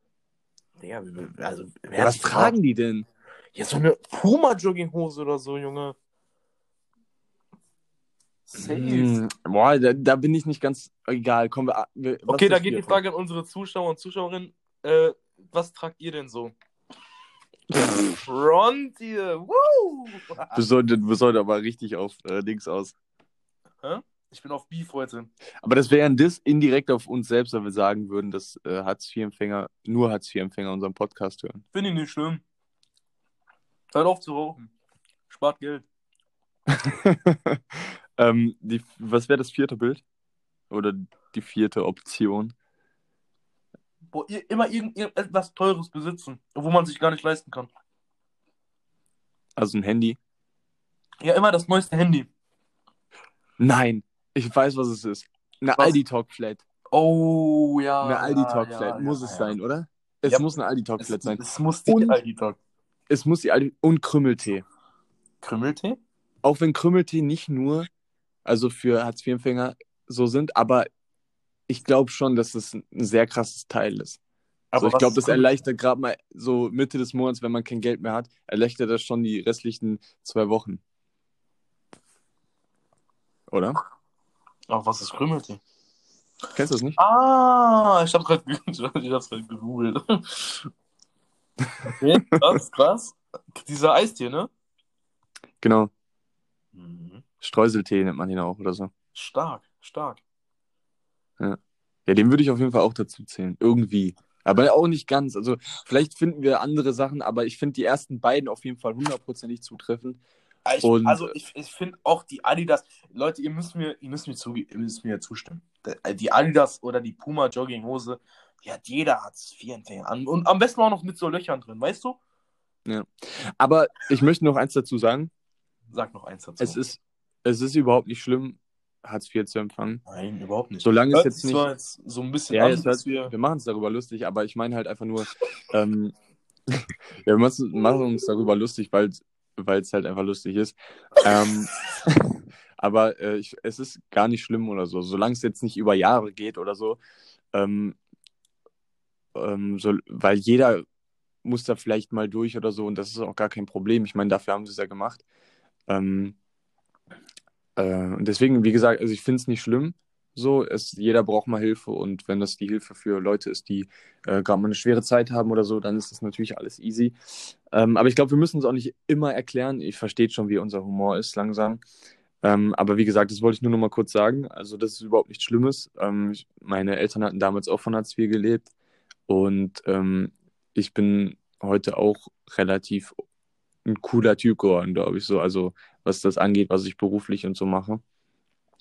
Digga, also, Ja, was tragen die denn? Ja, so eine Puma-Jogginghose oder so, Junge. Safe. Hm, boah, da, da bin ich nicht ganz. Egal, kommen wir. wir Okay, da das geht die? Frage an unsere Zuschauer und Zuschauerinnen. Äh, was tragt ihr denn so? Frontier, woo! Wir sollten aber richtig auf äh, Dings aus. Ich bin auf Beef heute. Aber das wäre ein Diss indirekt auf uns selbst, wenn wir sagen würden, dass äh, Hartz-IV-Empfänger, nur Hartz-IV-Empfänger unseren Podcast hören. Finde ich nicht schlimm. Hört auf zu rauchen. Spart Geld. ähm, die, was wäre das vierte Bild? oder die vierte Option. Boah, ihr- immer irgend, irgendetwas Teures besitzen, wo man sich gar nicht leisten kann. Also ein Handy. Ja, immer das neueste Handy. Nein, ich weiß, was es ist. Eine Was? Aldi Talk Flat. Oh, ja. Eine Aldi Talk Flat ja, muss ja, es ja. sein, oder? Es muss eine Aldi Talk Flat sein. es muss die Und- Aldi Talk. Es muss die Aldi und Krümmeltee. Krümmeltee? Auch wenn Krümmeltee nicht nur, also für Hartz-IV-Empfänger so sind, aber ich glaube schon, dass es ein sehr krasses Teil ist. Also ich glaube, das erleichtert gerade mal so Mitte des Monats, wenn man kein Geld mehr hat, erleichtert das schon die restlichen zwei Wochen. Oder? Ach, was ist Krümmeltee? Kennst du das nicht? Ah, ich habe gerade gegoogelt. Okay, krass, krass. Dieser Eistee, ne? Genau. Mhm. Streuseltee nennt man ihn auch oder so. Stark, stark. Ja, den würde ich auf jeden Fall auch dazu zählen. Irgendwie. Aber auch nicht ganz. Also vielleicht finden wir andere Sachen, aber ich finde die ersten beiden auf jeden Fall hundertprozentig zutreffend. Ich, Und- also ich, ich finde auch die Adidas, Leute, ihr müsst mir, ihr müsst mir, zu, ihr müsst mir zustimmen. Die Adidas oder die Puma Jogginghose, die hat jeder Hartz IV-Empfänger an. Und am besten auch noch mit so Löchern drin, weißt du? Aber ich möchte noch eins dazu sagen. Sag noch eins dazu. Es ist, es ist überhaupt nicht schlimm, Hartz IV zu empfangen. Nein, überhaupt nicht. Solange es jetzt nicht. jetzt so ein bisschen Ja, an, es hört, wir, wir machen uns darüber lustig, aber ich meine halt einfach nur, ähm, ja, wir machen machen uns darüber lustig, weil es halt einfach lustig ist. Ähm, aber äh, ich, es ist gar nicht schlimm oder so, solange es jetzt nicht über Jahre geht oder so, ähm, ähm, so, weil jeder muss da vielleicht mal durch oder so und das ist auch gar kein Problem. Ich meine, dafür haben sie es ja gemacht. Ähm, äh, und deswegen, wie gesagt, also ich finde es nicht schlimm. So, es, jeder braucht mal Hilfe und wenn das die Hilfe für Leute ist, die äh, gerade mal eine schwere Zeit haben oder so, dann ist das natürlich alles easy. Ähm, aber ich glaube, wir müssen es auch nicht immer erklären. Ich verstehe schon, wie unser Humor ist langsam. Ähm, aber wie gesagt, das wollte ich nur noch mal kurz sagen. Also das ist überhaupt nichts Schlimmes. Ähm, ich, meine Eltern hatten damals auch von Hartz IV gelebt und ähm, ich bin heute auch relativ ein cooler Typ geworden, glaube ich so. Also was das angeht, was ich beruflich und so mache.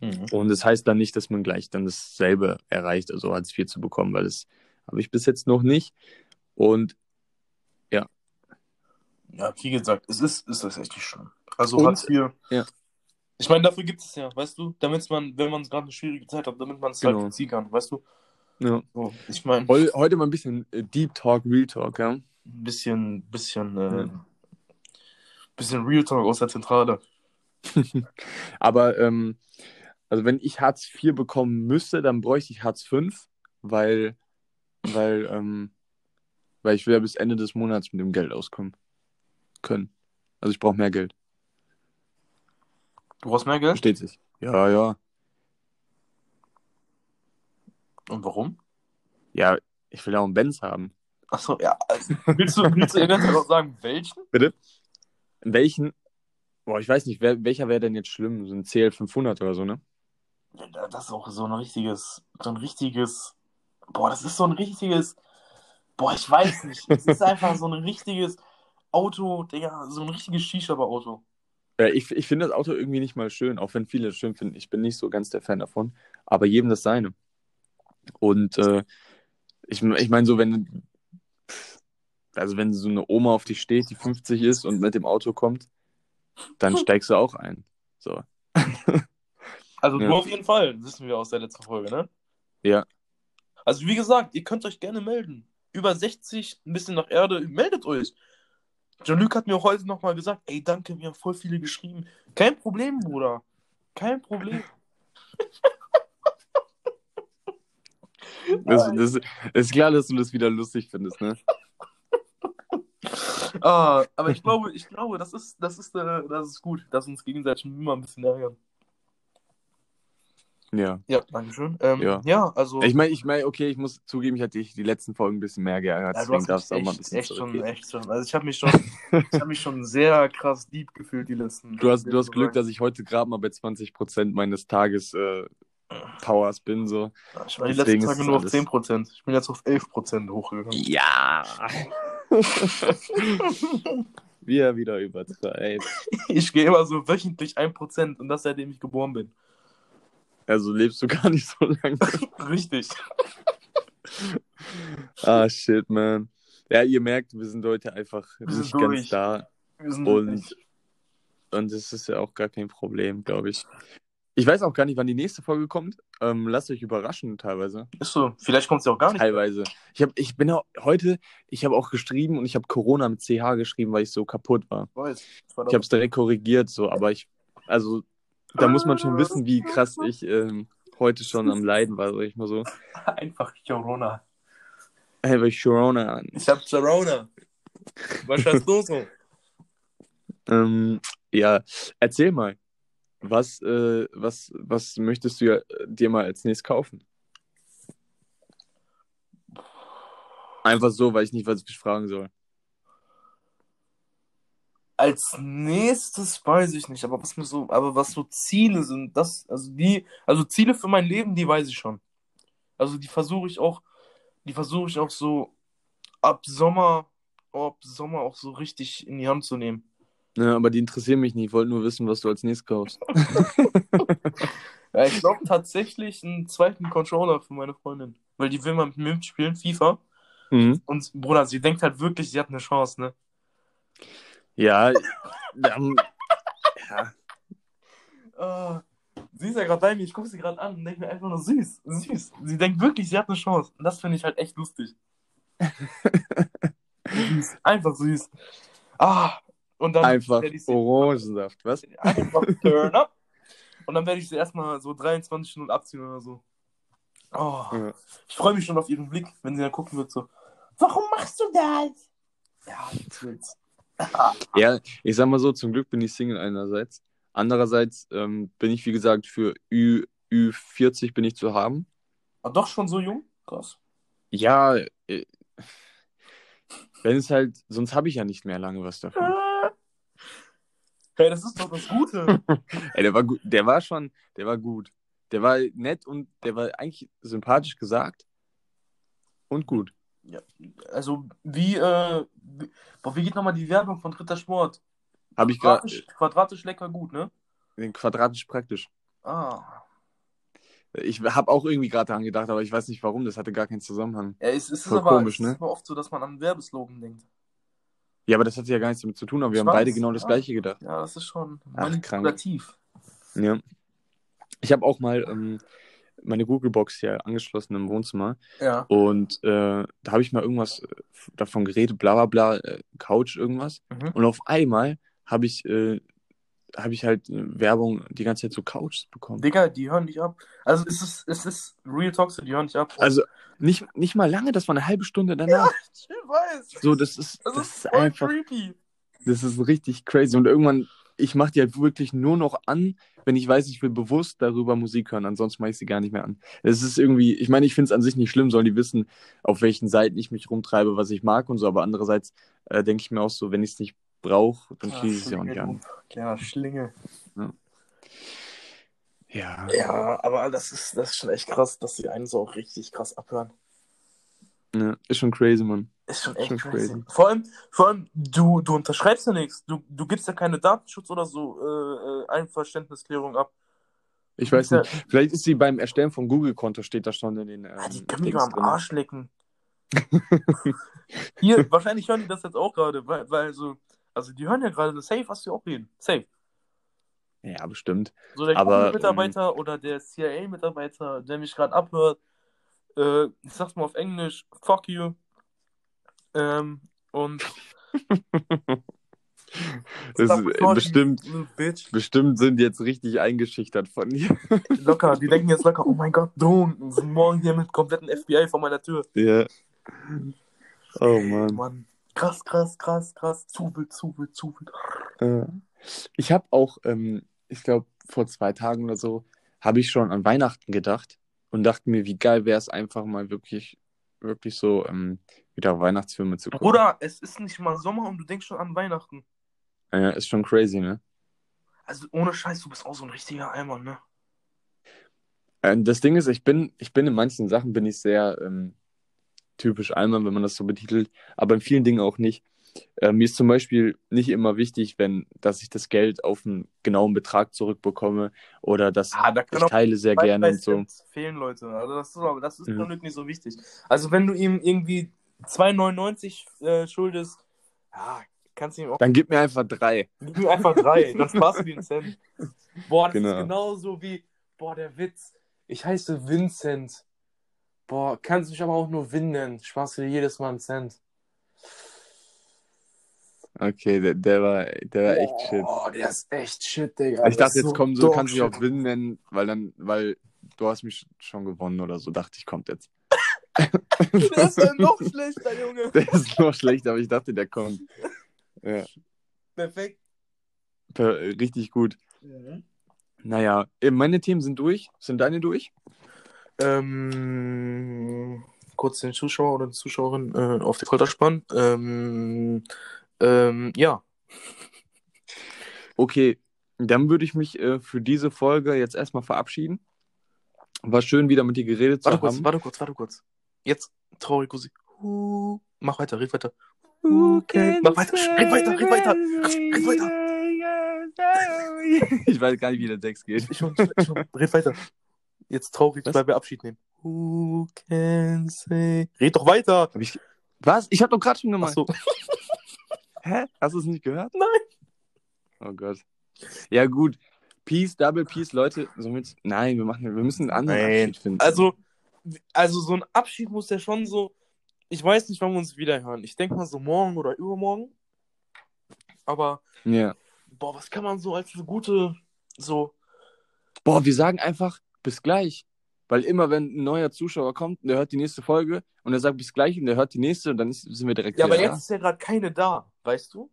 Mhm. Und das heißt dann nicht, dass man gleich dann dasselbe erreicht, also Hartz IV zu bekommen, weil das habe ich bis jetzt noch nicht. Und ja, wie gesagt, es ist, ist das echt nicht schlimm. Also Und- Hartz IV. ja. Ich meine, dafür gibt es ja, weißt du, damit man, wenn man gerade eine schwierige Zeit hat, damit man es Genau. halt beziehen kann, weißt du? ja, So, ich meine, ein Heu- heute mal ein bisschen äh, Deep Talk, Real Talk, ja. bisschen, bisschen, äh, Ja. bisschen Real Talk aus der Zentrale. Aber ähm, also wenn ich Hartz IV bekommen müsste, dann bräuchte ich Hartz V, weil, weil, ähm, weil ich will ja bis Ende des Monats mit dem Geld auskommen können. Also ich brauche mehr Geld. Du brauchst mehr Geld? Versteht sich. Ja, ja. Und warum? Ja, ich will ja auch einen Benz haben. Achso, ja. Also, willst du, willst du auch sagen, welchen? Bitte? Welchen? Boah, ich weiß nicht, wer, welcher wäre denn jetzt schlimm? So ein CL 500 oder so, ne? Das ist auch so ein richtiges, so ein richtiges, boah, das ist so ein richtiges, boah, ich weiß nicht. Es ist einfach so ein richtiges Auto, Digga, so ein richtiges Shisha-Auto. Ja, ich ich finde das Auto irgendwie nicht mal schön, auch wenn viele es schön finden. Ich bin nicht so ganz der Fan davon, aber jedem das seine. Und äh, ich, ich meine, so wenn, also wenn so eine Oma auf dich steht, die 50 ist und mit dem Auto kommt, dann steigst du auch ein. So. Also Ja. du auf jeden Fall, wissen wir aus der letzten Folge, ne? Ja. Also wie gesagt, ihr könnt euch gerne melden. Über 60, ein bisschen nach Erde, meldet euch. Jean-Luc hat mir auch heute nochmal gesagt, ey, danke, mir haben voll viele geschrieben. Kein Problem, Bruder. Kein Problem. Das, das, ist klar, dass du das wieder lustig findest, ne? Ah, aber ich glaube, ich glaube, das ist, das ist, äh, das ist gut, dass uns gegenseitig immer ein bisschen ärgern. Ja. Ja, Dankeschön. Ähm, Ja. ja. also. Ich meine, ich meine, okay, ich muss zugeben, ich hatte dich die letzten Folgen ein bisschen mehr geärgert, ja, du hast darfst du auch mal ein echt, bisschen echt schon, echt schon. Also ich habe mich schon, ich habe mich schon sehr krass deep gefühlt die letzten. Du hast, du hast Glück, dass ich heute gerade mal bei 20% meines Tages äh, Powers bin, so. ich war die deswegen letzten Tage nur auf alles- 10%. Ich bin jetzt auf 11% hochgegangen. Ja. Wie er wieder übertreibt. Ich gehe immer so wöchentlich 1% und das seitdem ich geboren bin. Also lebst du gar nicht so lange. Richtig. ah, shit, man. Ja, ihr merkt, wir sind heute einfach Wir nicht sind ganz durch. da. Wir sind Und- durch. Und das ist ja auch gar kein Problem, glaube ich. Ich weiß auch gar nicht, wann die nächste Folge kommt. Ähm, lasst euch überraschen, teilweise. Ist so. Vielleicht kommt ja auch gar nicht. Teilweise. Ich, hab, ich bin auch, heute, ich habe auch geschrieben und ich habe Corona mit CH geschrieben, weil ich so kaputt war. Ich weiß. Ich habe es direkt korrigiert, so, aber ich, also, da muss man schon wissen, wie krass ich ähm, heute schon am Leiden war, sag ich mal so. einfach Corona. Ich Corona an. Ich hab Corona. Was hast du so? Ähm, ja, erzähl mal. Was, äh, was, was möchtest du ja, äh, dir mal als nächstes kaufen? Einfach so, weil ich nicht, was ich dich fragen soll. Als nächstes weiß ich nicht, aber was mir so, aber was so Ziele sind, das, also die, also Ziele für mein Leben, die weiß ich schon. Also die versuche ich auch, die versuche ich auch so ab Sommer, ab Sommer auch so richtig in die Hand zu nehmen. Ja, aber die interessieren mich nicht. Ich wollte nur wissen, was du als nächstes kaufst. Ja, ich glaube tatsächlich einen zweiten Controller für meine Freundin, weil die will mal mit mir spielen, FIFA. Mhm. Und Bruder, sie denkt halt wirklich, sie hat eine Chance, ne? Ja, ähm, ja, Ah, sie ist ja gerade bei mir, ich gucke sie gerade an und denke mir einfach nur süß, süß. Sie denkt wirklich, sie hat eine Chance. Und das finde ich halt echt lustig. süß, einfach süß. Ah, und dann einfach werde ich sie Orangensaft, was? einfach turn up. Und dann werde ich sie erstmal so 23 Stunden abziehen oder so. Oh, Ja. ich freue mich schon auf ihren Blick, wenn sie dann gucken wird, so, warum machst du das? Ja, jetzt. Ja, ich sag mal so, zum Glück bin ich Single einerseits. Andererseits ähm, bin ich, wie gesagt, für Ü, Ü40 bin ich zu haben. Ah, doch schon so jung? Krass. Ja, äh, wenn es halt, sonst habe ich ja nicht mehr lange was davon. Hey, das ist doch das Gute. Ey, der war gut, der war schon, der war gut. Der war nett und der war eigentlich sympathisch gesagt und gut. Also, wie, äh, wie, boah, wie geht nochmal die Werbung von Dritter Sport? Habe ich gerade Quadratisch, lecker gut, ne? quadratisch praktisch. Ah. Ich habe auch irgendwie gerade daran gedacht, aber ich weiß nicht warum, das hatte gar keinen Zusammenhang. Ja, es, es ist aber, komisch, es ne? ist aber oft so, dass man an Werbeslogan denkt. Ja, aber das hat ja gar nichts damit zu tun, aber wir Ich haben beide genau das ja. gleiche gedacht. Ja, das ist schon manipulativ. Ja. Ich habe auch mal ähm, meine Google-Box hier angeschlossen im Wohnzimmer Ja. und äh, da habe ich mal irgendwas äh, davon geredet, bla bla bla, äh, Couch, irgendwas. Mhm. Und auf einmal habe ich, äh, habe ich halt äh, Werbung die ganze Zeit zu Couches bekommen. Digga, die hören dich ab. Also, es ist, es ist Real Talks, die hören dich ab. Also nicht, nicht mal lange, das war eine halbe Stunde danach. ich weiß. So, das ist, Das, das ist ist einfach, creepy. das ist richtig crazy. Und irgendwann, ich mache die halt wirklich nur noch an, wenn ich weiß, ich will bewusst darüber Musik hören. Ansonsten mache ich sie gar nicht mehr an. Es ist irgendwie, ich meine, ich finde es an sich nicht schlimm, sollen die wissen, auf welchen Seiten ich mich rumtreibe, was ich mag und so. Aber andererseits äh, denke ich mir auch so, wenn ich es nicht brauche, dann Ah, schließe ich es ja auch nicht an. Ja, Schlinge. Ja. Ja, aber das ist, das ist schon echt krass, dass die einen so auch richtig krass abhören. Ja, ist schon crazy, Mann. Ist schon echt Schon crazy. crazy. Vor allem, vor allem du, du unterschreibst ja nichts. Du, du gibst ja keine Datenschutz oder so äh, äh, Einverständnisklärung ab. Ich weiß nicht. Vielleicht ist sie beim Erstellen von Google-Konto, steht da schon in den. Ähm, Ah, die können mich mal am. Arsch lecken. Hier, wahrscheinlich hören die das jetzt auch gerade, weil, weil so, also die hören ja gerade safe, was wir auch reden. Safe. Ja, bestimmt. So der Aber, ähm, Google-Mitarbeiter oder der CIA-Mitarbeiter, der mich gerade abhört, äh, ich sag's mal auf Englisch, fuck you. Ähm, und bestimmt, bestimmt sind jetzt richtig eingeschüchtert von dir. Locker, die denken jetzt locker, oh mein Gott, Drohnen, sind morgen hier mit kompletten FBI vor meiner Tür. ja. Oh Mann. Mann. Krass, krass, krass, krass. Zu wild, zu wild, zu wild. Äh, Ich habe auch, ähm, ich glaube, vor zwei Tagen oder so, habe ich schon an Weihnachten gedacht und dachte mir, wie geil wäre es einfach mal wirklich, wirklich so ähm, wieder Weihnachtsfilme zu gucken. Bruder, es ist nicht mal Sommer und du denkst schon an Weihnachten. Ja, ist schon crazy, ne? Also ohne Scheiß, du bist auch so ein richtiger Eimer, ne? Äh, Das Ding ist, ich bin, ich bin in manchen Sachen bin ich sehr ähm, typisch Allmann, wenn man das so betitelt, aber in vielen Dingen auch nicht. Äh, mir ist zum Beispiel nicht immer wichtig, wenn, dass ich das Geld auf einen genauen Betrag zurückbekomme oder dass Ah, da ich teile sehr gerne und so. Fehlen, Leute. Also das ist aber das ist Glück nicht so wichtig. Also wenn du ihm irgendwie 2,99 äh, schuldest, ja, kannst du ihm auch Dann gib mir einfach drei. gib ihm einfach drei, dann sparst du den Cent. Boah, das Genau. ist genauso wie, boah, der Witz. Ich heiße Vincent. Boah, kannst mich aber auch nur Vin nennen. Sparst du dir jedes Mal einen Cent. Okay, der, der war, der war echt shit. Boah, der ist echt shit, Digga. Ich dachte, jetzt kommt so, du dog kannst mich shit. auch Win nennen, weil dann, weil du hast mich schon gewonnen oder so, dachte ich, kommt jetzt. Der ist ja noch schlechter, Junge. Der ist noch schlecht, aber ich dachte, der kommt. Ja, Perfekt. per- richtig gut. Naja, äh, meine Themen sind durch. Sind deine durch? Ähm, kurz den Zuschauer oder die Zuschauerin äh, auf die Folter spannen. Ähm, ähm, ja. Okay, dann würde ich mich äh, für diese Folge jetzt erstmal verabschieden. War schön, wieder mit dir geredet zu Warte kurz, haben. warte kurz, warte kurz. Jetzt traurig Musik. Huh. Mach weiter, red weiter. Okay. Mach weiter, red weiter, red weiter, red weiter. Ich weiß gar nicht, wie der Text geht. Ich schon, ich schon, red weiter. Jetzt traurig, weil wir Abschied nehmen. Who can say... Red doch weiter. Hab ich... Was? Ich habe doch gerade schon Ach gemacht. so. Hä? Hast du es nicht gehört? Nein. Oh Gott. Ja, gut. Peace, Double Peace, Leute. Somit. Nein, wir machen, wir müssen einen anderen Nein. Abschied finden. Also, also so ein Abschied muss ja schon so. Ich weiß nicht, wann wir uns wieder hören. Ich denke mal so morgen oder übermorgen. Aber, Ja. boah, was kann man so als eine gute, so. Boah, wir sagen einfach bis gleich. Weil immer, wenn ein neuer Zuschauer kommt, und der hört die nächste Folge und er sagt bis gleich und der hört die nächste und dann ist, sind wir direkt Ja, aber jetzt ist ja gerade keine da, weißt du?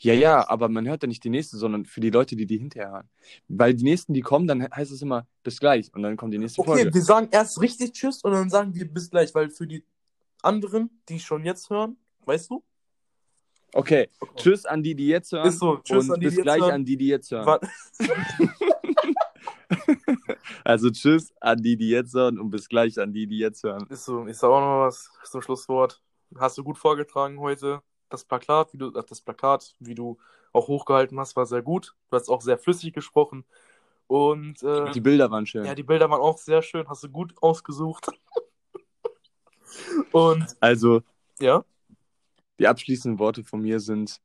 Ja, ja, aber man hört ja nicht die nächste, sondern für die Leute, die die hinterher hören. Weil die nächsten, die kommen, dann heißt es immer bis gleich und dann kommt die nächste Okay, Folge. wir sagen erst richtig Tschüss und dann sagen wir bis gleich, weil für die anderen, die schon jetzt hören, weißt du? Okay, tschüss an die, die jetzt hören. Ist so, tschüss und an die, bis die jetzt gleich hören. an die, die jetzt hören. Also tschüss an die, die jetzt hören und bis gleich an die, die jetzt hören. Ist so, ich sag auch noch was zum Schlusswort. Hast du gut vorgetragen heute. Das Plakat, wie du, ach, das Plakat, wie du auch hochgehalten hast, war sehr gut. Du hast auch sehr flüssig gesprochen. Und äh, Die Bilder waren schön. ja, die Bilder waren auch sehr schön, hast du gut ausgesucht. Und Also ja, die abschließenden Worte von mir sind,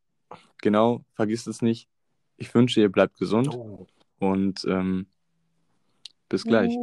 genau, vergisst es nicht. Ich wünsche, ihr bleibt gesund und ähm, bis gleich.